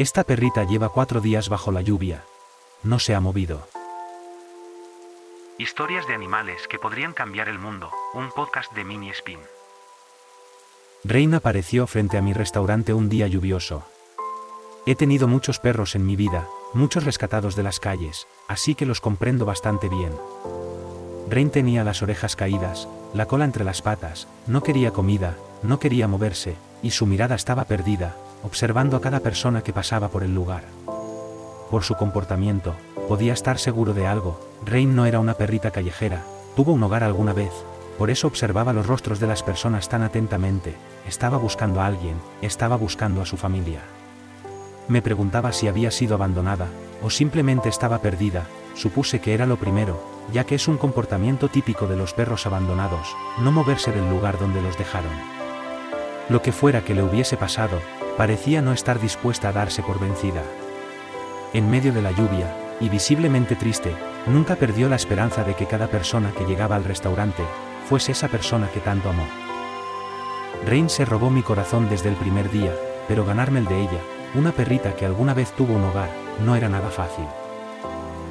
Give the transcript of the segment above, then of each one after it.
Esta perrita lleva cuatro días bajo la lluvia. No se ha movido. Historias de animales que podrían cambiar el mundo, un podcast de Mini Spin. Rain apareció frente a mi restaurante un día lluvioso. He tenido muchos perros en mi vida, muchos rescatados de las calles, así que los comprendo bastante bien. Rain tenía las orejas caídas, la cola entre las patas, no quería comida, no quería moverse, y su mirada estaba perdida, observando a cada persona que pasaba por el lugar. Por su comportamiento, podía estar seguro de algo, Rain no era una perrita callejera, tuvo un hogar alguna vez, por eso observaba los rostros de las personas tan atentamente, estaba buscando a alguien, estaba buscando a su familia. Me preguntaba si había sido abandonada, o simplemente estaba perdida, supuse que era lo primero, ya que es un comportamiento típico de los perros abandonados, no moverse del lugar donde los dejaron. Lo que fuera que le hubiese pasado, parecía no estar dispuesta a darse por vencida. En medio de la lluvia, y visiblemente triste, nunca perdió la esperanza de que cada persona que llegaba al restaurante, fuese esa persona que tanto amó. Rain se robó mi corazón desde el primer día, pero ganarme el de ella, una perrita que alguna vez tuvo un hogar, no era nada fácil.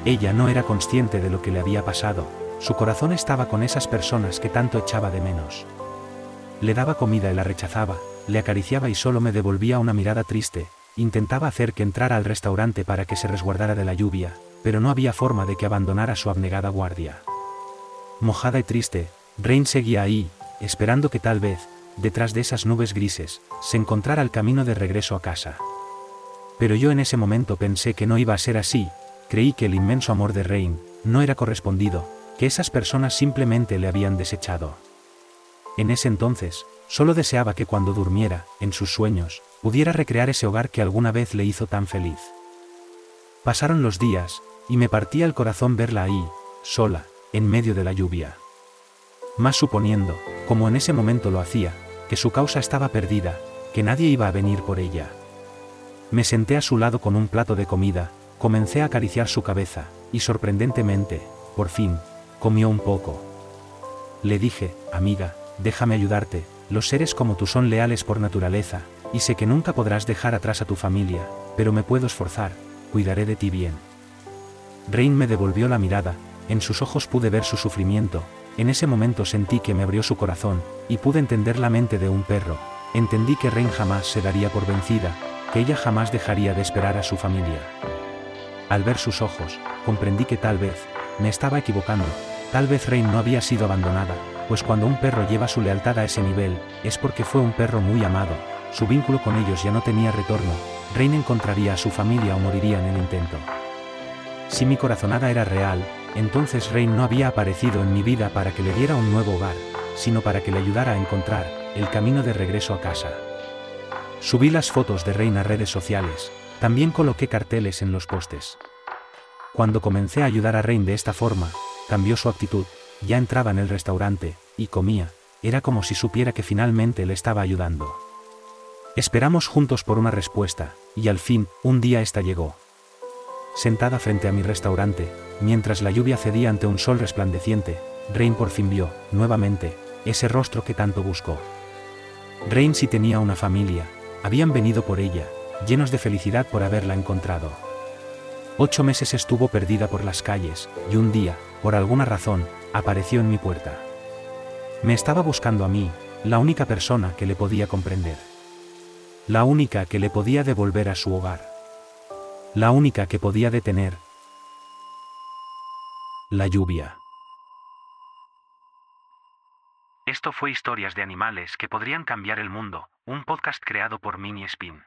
Ella no era consciente de lo que le había pasado, su corazón estaba con esas personas que tanto echaba de menos. Le daba comida y la rechazaba, le acariciaba y solo me devolvía una mirada triste, intentaba hacer que entrara al restaurante para que se resguardara de la lluvia, pero no había forma de que abandonara su abnegada guardia. Mojada y triste, Rain seguía ahí, esperando que tal vez, detrás de esas nubes grises, se encontrara el camino de regreso a casa. Pero yo en ese momento pensé que no iba a ser así, creí que el inmenso amor de Rain no era correspondido, que esas personas simplemente le habían desechado. En ese entonces, solo deseaba que cuando durmiera, en sus sueños, pudiera recrear ese hogar que alguna vez le hizo tan feliz. Pasaron los días, y me partía el corazón verla ahí, sola, en medio de la lluvia. Más suponiendo, como en ese momento lo hacía, que su causa estaba perdida, que nadie iba a venir por ella. Me senté a su lado con un plato de comida, Comencé a acariciar su cabeza, y sorprendentemente, por fin, comió un poco. Le dije, amiga, déjame ayudarte, los seres como tú son leales por naturaleza, y sé que nunca podrás dejar atrás a tu familia, pero me puedo esforzar, cuidaré de ti bien. Rain me devolvió la mirada, en sus ojos pude ver su sufrimiento, en ese momento sentí que me abrió su corazón, y pude entender la mente de un perro, entendí que Rain jamás se daría por vencida, que ella jamás dejaría de esperar a su familia. Al ver sus ojos, comprendí que tal vez, me estaba equivocando, tal vez Rain no había sido abandonada, pues cuando un perro lleva su lealtad a ese nivel, es porque fue un perro muy amado, su vínculo con ellos ya no tenía retorno, Rain encontraría a su familia o moriría en el intento. Si mi corazonada era real, entonces Rain no había aparecido en mi vida para que le diera un nuevo hogar, sino para que le ayudara a encontrar el camino de regreso a casa. Subí las fotos de Rain a redes sociales, también coloqué carteles en los postes. Cuando comencé a ayudar a Rain de esta forma, cambió su actitud, ya entraba en el restaurante, y comía, era como si supiera que finalmente le estaba ayudando. Esperamos juntos por una respuesta, y al fin, un día esta llegó. Sentada frente a mi restaurante, mientras la lluvia cedía ante un sol resplandeciente, Rain por fin vio, nuevamente, ese rostro que tanto buscó. Rain sí tenía una familia, habían venido por ella, llenos de felicidad por haberla encontrado. Ocho meses estuvo perdida por las calles, y un día, por alguna razón, apareció en mi puerta. Me estaba buscando a mí, la única persona que le podía comprender. La única que le podía devolver a su hogar. La única que podía detener. La lluvia. Esto fue Historias de Animales que podrían cambiar el mundo, un podcast creado por Mini Spin.